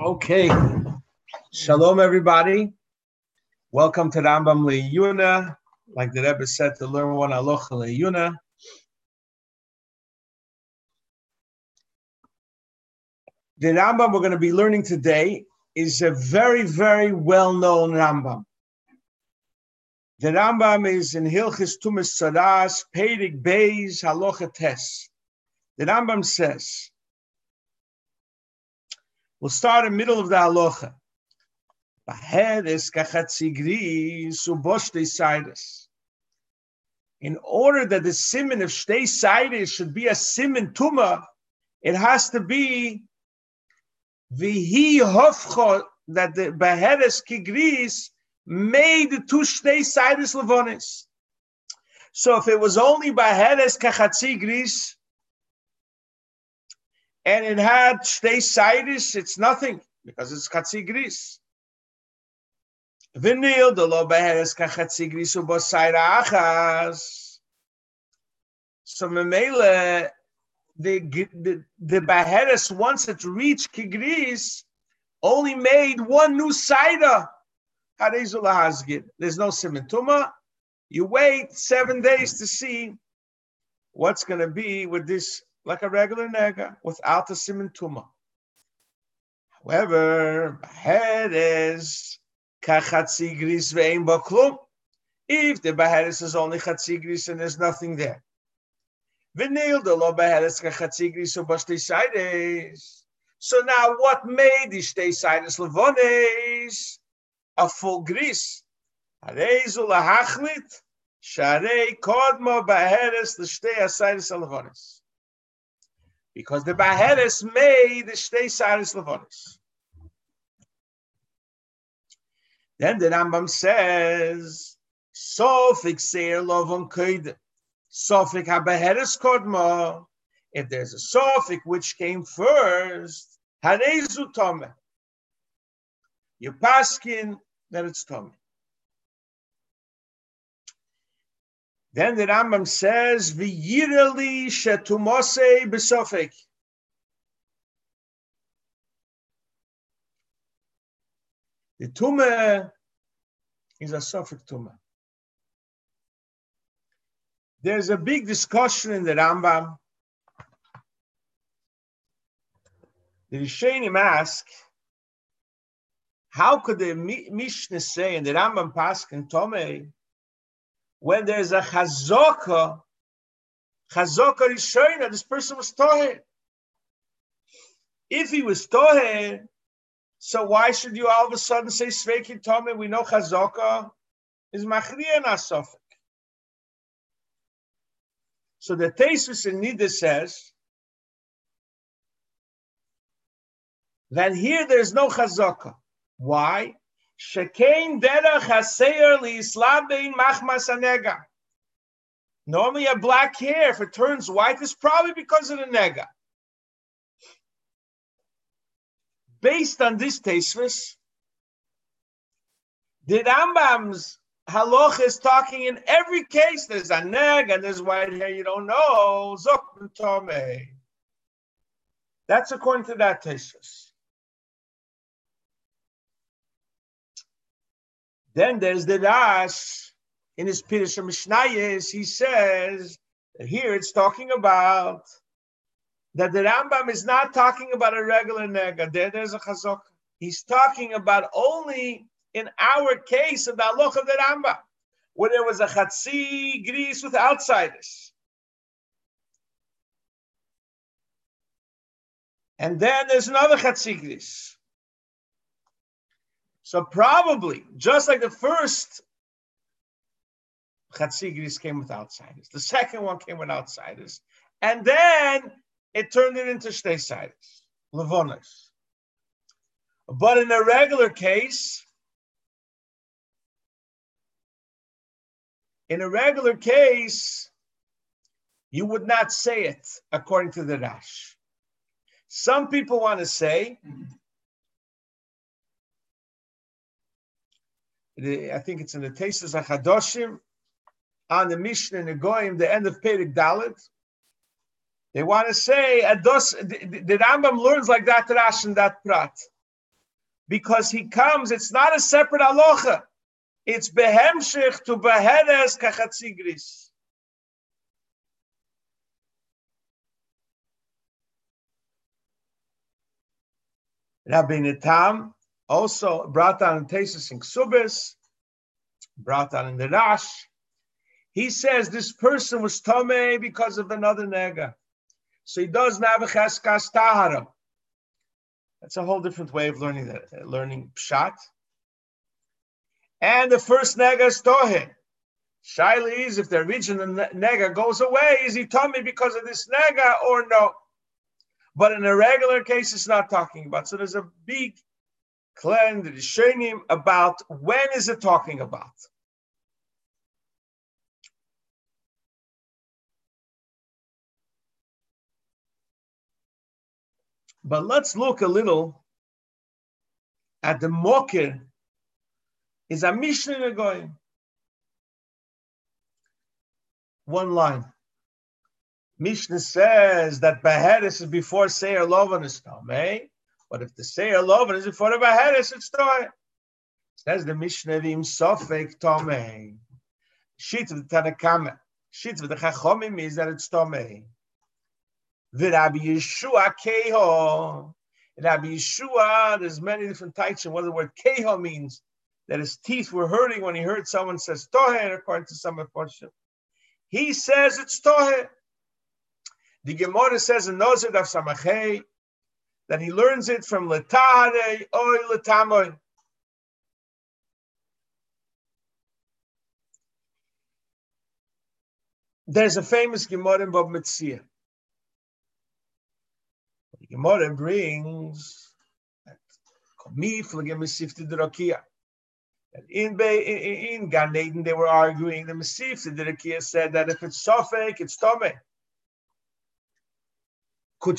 Okay. Shalom, everybody. Welcome to Rambam Le'yuna. Like the Rebbe said, to learn one aloha Le'yuna. The Rambam we're going to be learning today is a very, very well-known Rambam. The Rambam is in Hilchis Tumas Saras, Peirik Beis, Halacha Tes. The Rambam says, we'll start in the middle of the Halacha. In order that the simon of Shtei Sidis should be a simon Tuma, it has to be Vihi Hofcho, that the Beheres Kigris made two Shtei Sidis Levonis. So if it was only Beheres Kachatzi and it had Shtei Sidis, it's nothing because it's Chatzi Gris. Vinil the lo beheres kachatzi gris ubosayra achas. So memele the the the beheres once it reached kigris only made one new cider. There's no simentuma. You wait seven days to see what's going to be with this, like a regular nega, without the simentuma. However, beheres if the Baharis is only Chatzigris and there's nothing there. Vinil the lo Baharis Chatzigris or Bastesides. So now what made the Stesides Levones a full gris? Arezu lahachlit sharei kodmo the Stesides Levones. Because the Baharis made the Stesides Levones. Then the Rambam says, Sofik seir lovon koid, Sofik habeheres kodma. If there's a Sofik which came first, harezu tome. You paskin that it's tome. Then the Rambam says, V'yireli shetumose besofik. The tumah is a suffix tumah. There's a big discussion in the Rambam. The Rishonim ask, how could the Mishnah say in the Rambam Paskin Tomei, when there's a chazaka, chazaka Rishonim, this person was toher. If he was toher, so why should you all of a sudden say Sveikin Tomei? We know Chazaka is Machriya Nasofik. So the Tesis in Nida says that here there's no Chazaka. Why? Shekain derech haseir liislam bein machmas anega. Normally, have black hair. If it turns white, it's probably because of the nega. based on this Tesvis, the Rambam's halach is talking in every case. There's a neg and there's white hair. You don't know zok That's according to that Tesvis. Then there's the Rash in his Pirush Mishnayis. He says here it's talking about that the Rambam is not talking about a regular nega. There, there's a chazok. He's talking about only in our case of the halach of the Rambam, where there was a chatzi gris with outsiders. And then there's another chatzi gris. So probably, just like the first Chatzigris came with outsiders, the second one came with outsiders, and then it turned it into shtei levonis. But in a regular case, in a regular case, you would not say it according to the Rash. Some people want to say, I think it's in the Tesis Achadoshim, on the Mishnah and the Goyim, the end of Perik Dalit, they want to say, Ados, the, the Rambam learns like that Rash and that Prat. because he comes, it's not a separate aloha. It's behemshich to behedes kachatzigris. Rabbeinu Tam also brought down in Tesis in Ksubis, brought down in the Rash. He says this person was Tome because of another nega. So he does Navacheskas Tahara. That's a whole different way of learning that, learning Pshat. And the first nega is Tohe. Shaila is if the original nega goes away, is he Tome because of this nega or no? But in a regular case, it's not talking about. So there's a big is showing about when is it talking about. But let's look a little at the mokir. Is a Mishnah going? One line. Mishnah says that Beheres is before Seir Lovan is Tomei, but if the Seir Lovan is before the Beheres, it's Tomei. Says the Mishnah Vim Sofek Tomei. Shit of the Tanakama. Shit of the Chachomim is that it's Tomei. The Rabbi Yeshua Keho. Rabbi Yeshua, there's many different types of what the word Keho means. That his teeth were hurting when he heard someone says Tohe, according to some portion. He says it's Tohe. The Gemara says in Nozir of Samachei that he learns it from Letare Oy Letamoy. There's a famous Gemara in Bob Metzia. The Gemara brings the In, in, in Gan Eden, they were arguing. The Masif, the Rakia said that if it's Sofek, it's Tomei. So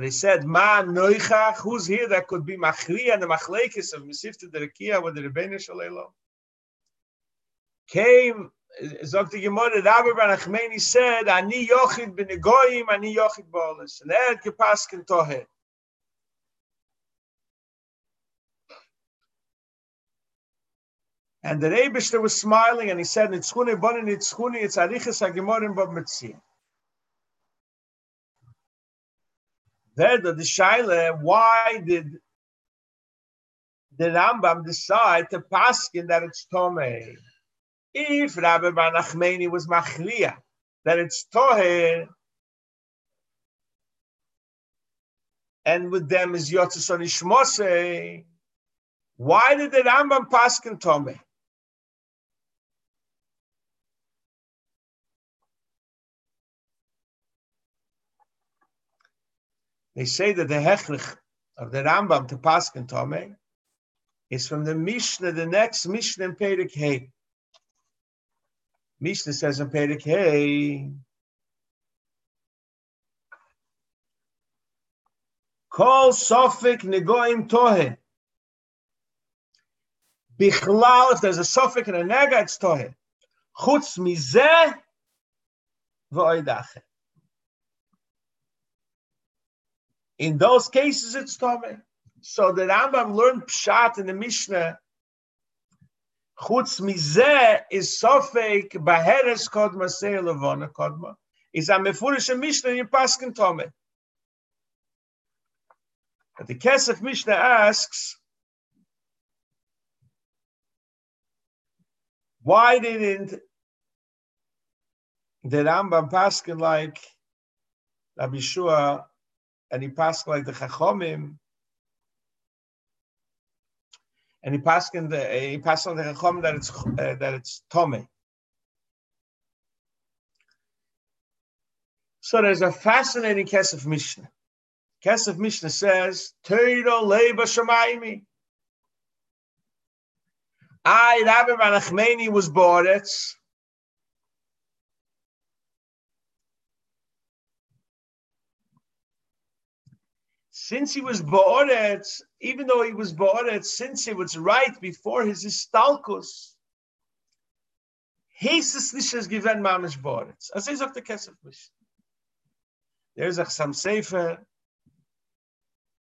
they said, Ma Noichach, who's here that could be Machri and the Machlekes of Mesifta Derekia with the Rebbeinu Shalelo? Came, Zok the Gemara, Rabbi Bar said, Ani Yochid b'negoyim, Ani Yochid b'olis. And er gepasken Tohe. And the Rebishter was smiling and he said, Nitzchune bonin nitzchune, it's ariches hagemorim bob metzia. There, the Shaila, why did the Rambam decide to paskin that it's Tomei? If Rabbi Bar Nachmeni was Machriya, that it's Toher, and with them is Yotzes Ishmose, why did the Rambam paskin Tomei? They say that the hechrich of the Rambam to Paskin Tome is from the Mishnah, the next Mishnah in Perek. Mishnah says in Perek Hey, Kol Sofik Negoim Tohe. Bichlal, if there's a Sofik and a Nega, it's Tohe. Chutz mizeh v'oidachet. In those cases, it's Tomei. So the Rambam learned Pshat in the Mishnah. Chutz mizeh is sofek baheres kodma sei levona kodma. Is a mefurish Mishnah in Paskin Tomei. But the Kesef Mishnah asks, why didn't the Rambam Paskin like Rabbi Shua and he passed like the Chachomim, and he passed in the he passed on the Chachomim that it's uh, that it's Tomei. So there's a fascinating Kesef Mishnah. Kesef Mishnah says, Teiro Leiba Shemaimi. I, Rabbi Ranachmeni, was Boretz. since he was Ba'oret, even though he was Ba'oret, since it was right before his Istalkus, he says, this is given Mamish Ba'oret. As he said, the Kesef There is a Chsam Sefer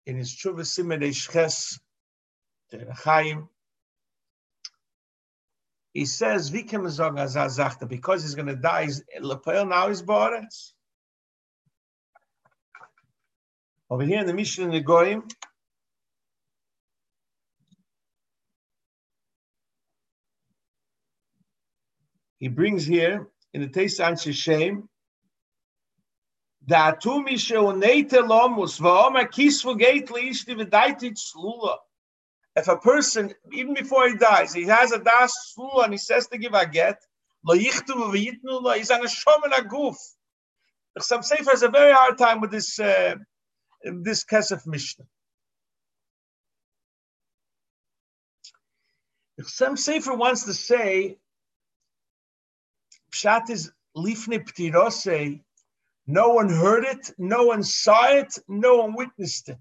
in his Tshuva Simen Eishches, the Chaim, He says, we can say, as because he's going to die, Lepel now is Ba'oret. Over here in the Mishnah Goyim, he brings here in the Teis Anshe Shem, that tu mi sheunete lomus va'oma kisvu gate liishti v'daitit slula. If a person, even before he dies, he has a das slula and he says to give a get, lo yichtu v'yitnu lo, he's on a shom and a goof. Chsam Sefer has a very hard time with this uh, this Kesef Mishnah. Chsam Sefer wants to say, Pshat is lifne ptirose, no one heard it, no one saw it, no one witnessed it.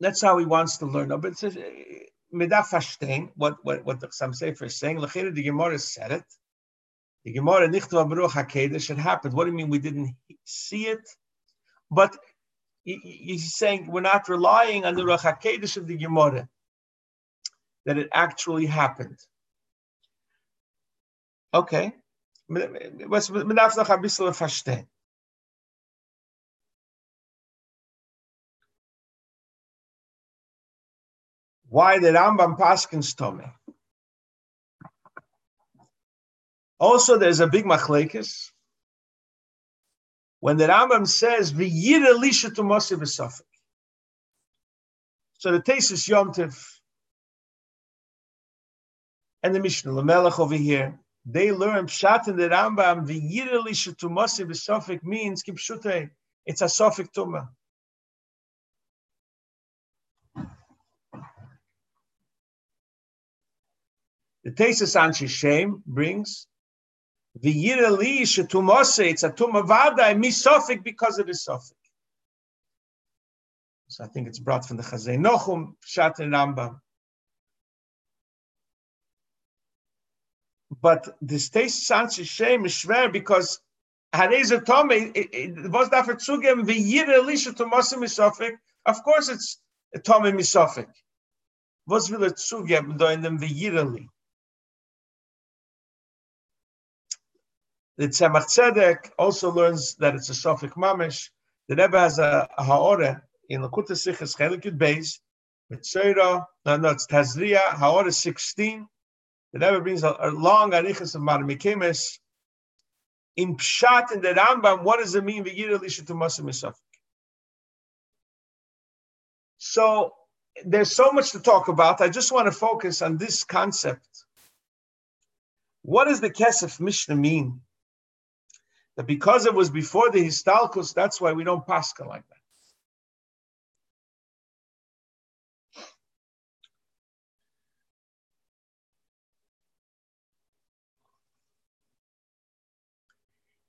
That's how he wants to learn. But it's eh, medaf what what what the Chsam Sefer is saying. Lechira the Gemara said it. The Gemara Nichtav Baruch Hakedesh it happened. What do you mean we didn't see it? But he's saying we're not relying on the Ruach Hakedesh of the Gemara that it actually happened. Okay. Why the Rambam Paskins Tome? Also, there's a big machlekes. When the Rambam says, "V'yir elisha to Moshe b'safek," so the Tesis Yom Tiv and the Mishnah Lamelech over here, they learn Pshat in the Rambam, "V'yir elisha to Moshe b'safek" means kipshute. It's a safek tuma. The Tesis Anshi Shem brings the Yirali Shetumose, it's a Tumavada, and misofik because it is sofik. So I think it's brought from the Chazay Nochum, Pshat. But this taste sounds a shame, is schwer, because Hareza Tome, it was dafür zugeben, wie Yirali Shetumose misofik. Of course it's a Tome misofik. Was will er zugeben da in dem Yirali? The Tzemach Tzedek also learns that it's a Sofik Mamish. The Rebbe has a, a Haore in Likkutei Sichos Chelikut Beis, Mitzera, no, no, it's Tazria, Haore 16. The Rebbe brings a, a long Arichas of Marmikemes. In Pshat, in the Rambam, what does it mean, V'yir Elisha to Masim Sofik? So, there's so much to talk about. I just want to focus on this concept. What does the Kesef Mishnah mean? That because it was before the Histalkus, that's why we don't pascha like that.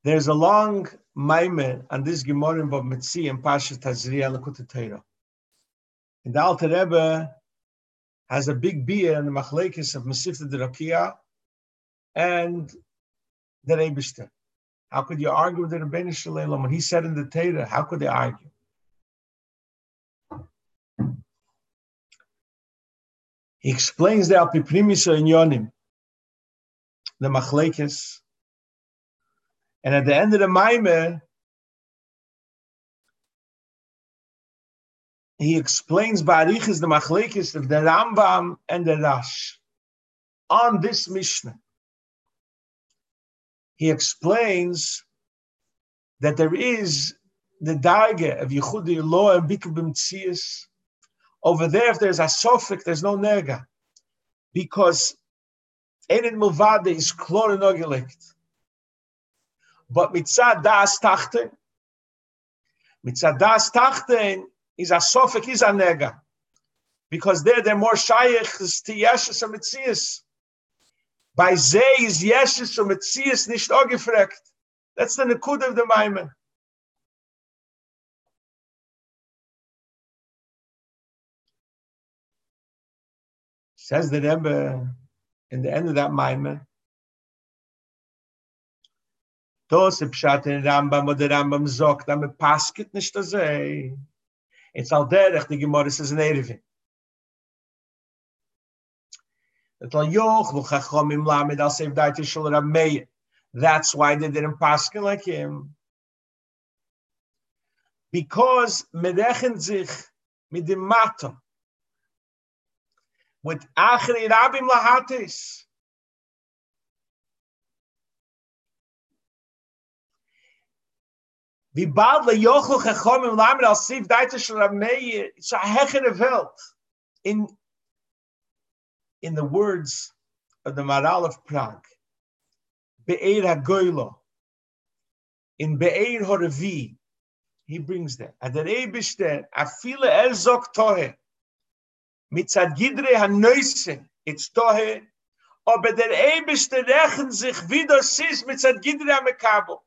There's a long maimon on this Gemara in Bab Mitzi and Pasha Tazriya Lakut And the Alter Rebbe has a big beer in the Machlekes of Masifta Rakia and the Rebishter. How could you argue with the Rebbeinu Shalom? When he said in the Torah, how could they argue? He explains the Alpiprimisa in Yonim, the Machlekes, and at the end of the Maimeh, he explains Barichis the Machlekes of the Rambam and the Rash on this Mishnah he explains that there is the darge of Yehudi law and Bikubim Tzias. Over there, if there's a sofik, there's no nega. Because Enin Mulvade is chlorinogulict. But mitzad das tachten, mitzad das tachten is a sofik, is a nega. Because there, they're more shaykh to Yeshus and Mitzias. Bei Zeh ist Jesus und mit Sie ist nicht auch gefragt. Das ist eine Kude auf dem Says the Rebbe in the end of that Maimer, Dos im Pshat in Rambam, wo der Rambam sagt, aber paskit nicht das Zeh. Jetzt all der, ich Gemorris ist in Erwin. That's why they didn't pass like him. Because merechen sich mit. With achri rabim lahatis. Wie bald le yochel gechom im lamed al sev daiti shul rab meir. It's a hechere Welt. In, in the words of the Maharal of Prague. Be'er HaGoylo, in Be'er HaRevi, he brings that. At der Eibishter, afile el zok tohe, mitzad gidre ha-neuse, it's tohe, aber der Eibishter rechen sich wieder sis mitzad gidre ha-mekabo.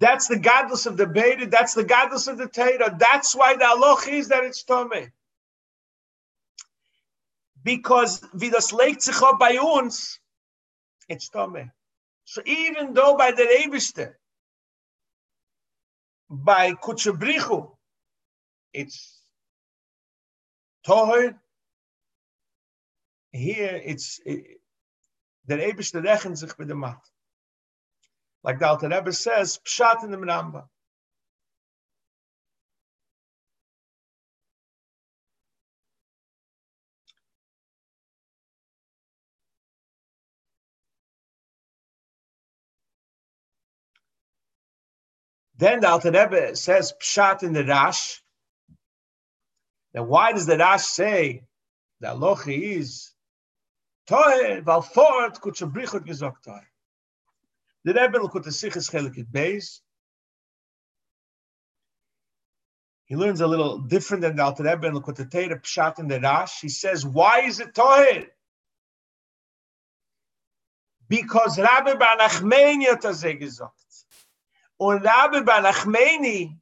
That's the godless of the Beta. That's the godless of the Torah. That's why the halach is that it's Tomei because wie das legt sich auf bei uns, it's tome. So even though by the Rebiste, by Kutschebrichu, it's Toher, here it's, it, der Rebiste rechnet sich mit. Like the Alter Rebbe says, Pshat in the Rambam. Then the Alter Rebbe says pshat in the Rash. Then why does the Rash say the Alochi is Toher, weil fort kutsche brichot gesagt Toher. The Rebbe the Sichas Chelik Beis. He learns a little different than the Alter Rebbe and the Teira pshat in the Rash. He says, why is it Toher? Because Rabbi Bar Nachmeni hat er gesagt. Und Rabbi Banachmeni,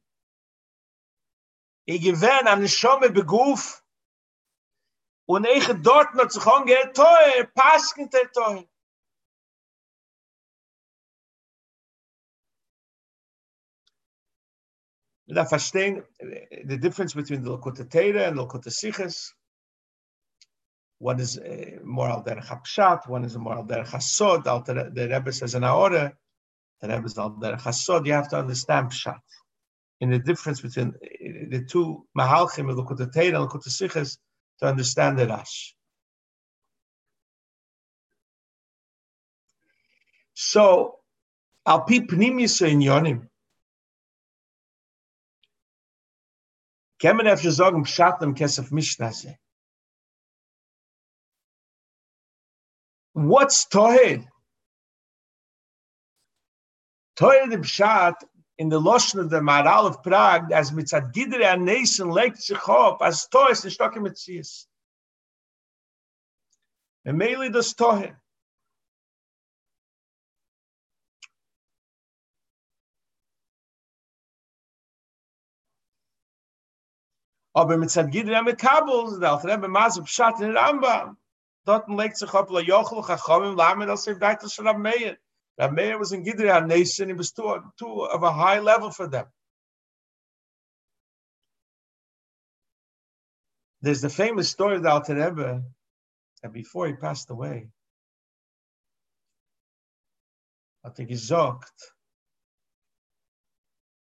ich gewähne an Schome beguf, und ich dort noch zu kommen, geht teuer, passen der da verstehen, the difference between the Lakota and the Likkutei Sichos, one is uh, more al derech hapshat, one is more al derech hasod, the Rebbe says in our the Rebbe's al der chasod, you have to understand pshat. In the difference between the two mahalchim, Lekut Teira and Siches, to understand the Rash. So, al pi pnimis inyonim, kann man öfter sagen, pshat im Kesef Mishnah What's Tohed? Toyer the Pshat, in the Lashon of the Maharal of Prague, as mitzad gidre an nation legt sich as ist nicht doch mit. And mainly das Toyer. Aber mit Zad Gidre am Kabel, da auch Rebbe Maas Pshat in Rambam, dort legt sich auf, la Jochel, chachamim, lamen, als er deit, er am Meir. That Meir was in Gideon nation, he was too, too of a high level for them. There's the famous story of the Alter Rebbe that before he passed away, think he gesagt,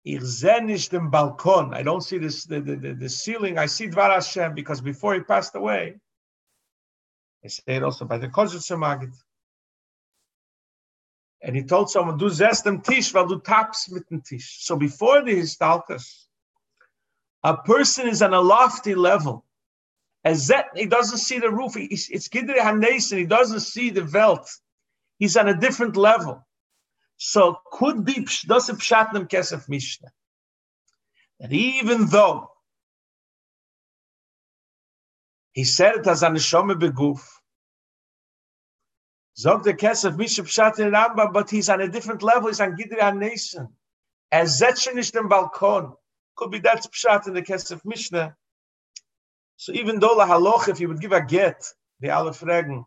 Balkon. I don't see this, the, the, the, ceiling. I see Dvar Hashem because before he passed away, I say it also by the Kozitzer Magid. And he told someone, du zest dem Tisch, weil du tappst mit dem Tisch. So before the Histalkas, a person is on a lofty level. As that, he doesn't see the roof. it's Gidre Hanes, and he doesn't see the Welt. He's on a different level. So could be doesn't pshatnem kesef mishnah. And even though he said it as an neshama beguf, Zog the Kesef Mishnah Pshat in Rambam, but he's on a different level. He's on Gidri Nation. As Zetchen is Balkon. Could be that's Pshat in the Kesef Mishnah. So even though la haloch, if you would give a get, the Aleph Regen,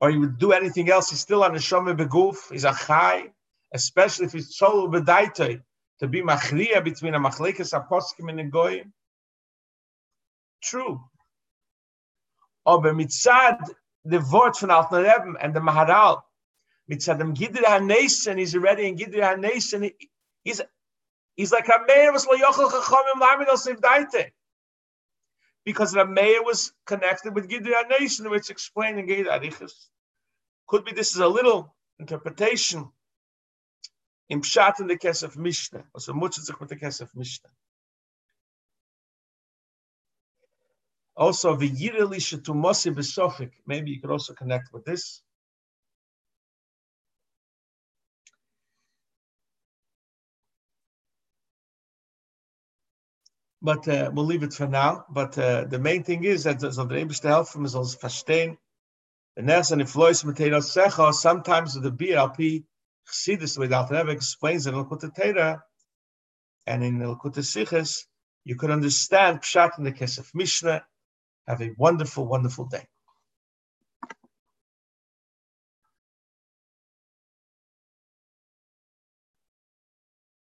or he would do anything else, he's still the Shomer Beguf, he's a Chai, especially if he's Tzolu Bedaitoi, to be Machriya between a Machlekes Aposkim and a Goyim. True. Aber mitzad the word Alten Rebbe and the Maharal, mitzad dem Gidri HaNesen, he's already in Gidri HaNesen, he's, he's like Rameir was lo yochel chachamim lamid al daite. Because Rameir was connected with Gidri Nation, which explained in Gidri Arichas. Could be this is a little interpretation in Pshat in the Kesef Mishnah, or so much as with the Kesef Mishnah. Also, the Yireli Shetumosi Besofik, maybe you could also connect with this. But uh, we'll leave it for now. But uh, the main thing is that so the Rebbe to help him is also verstehen. And if Lois Matera Secha, sometimes with the BLP, way the Alter explains in Likkutei Torah and in Likkutei Sichos, you could understand Pshat in the case of Mishnah have a wonderful, wonderful day.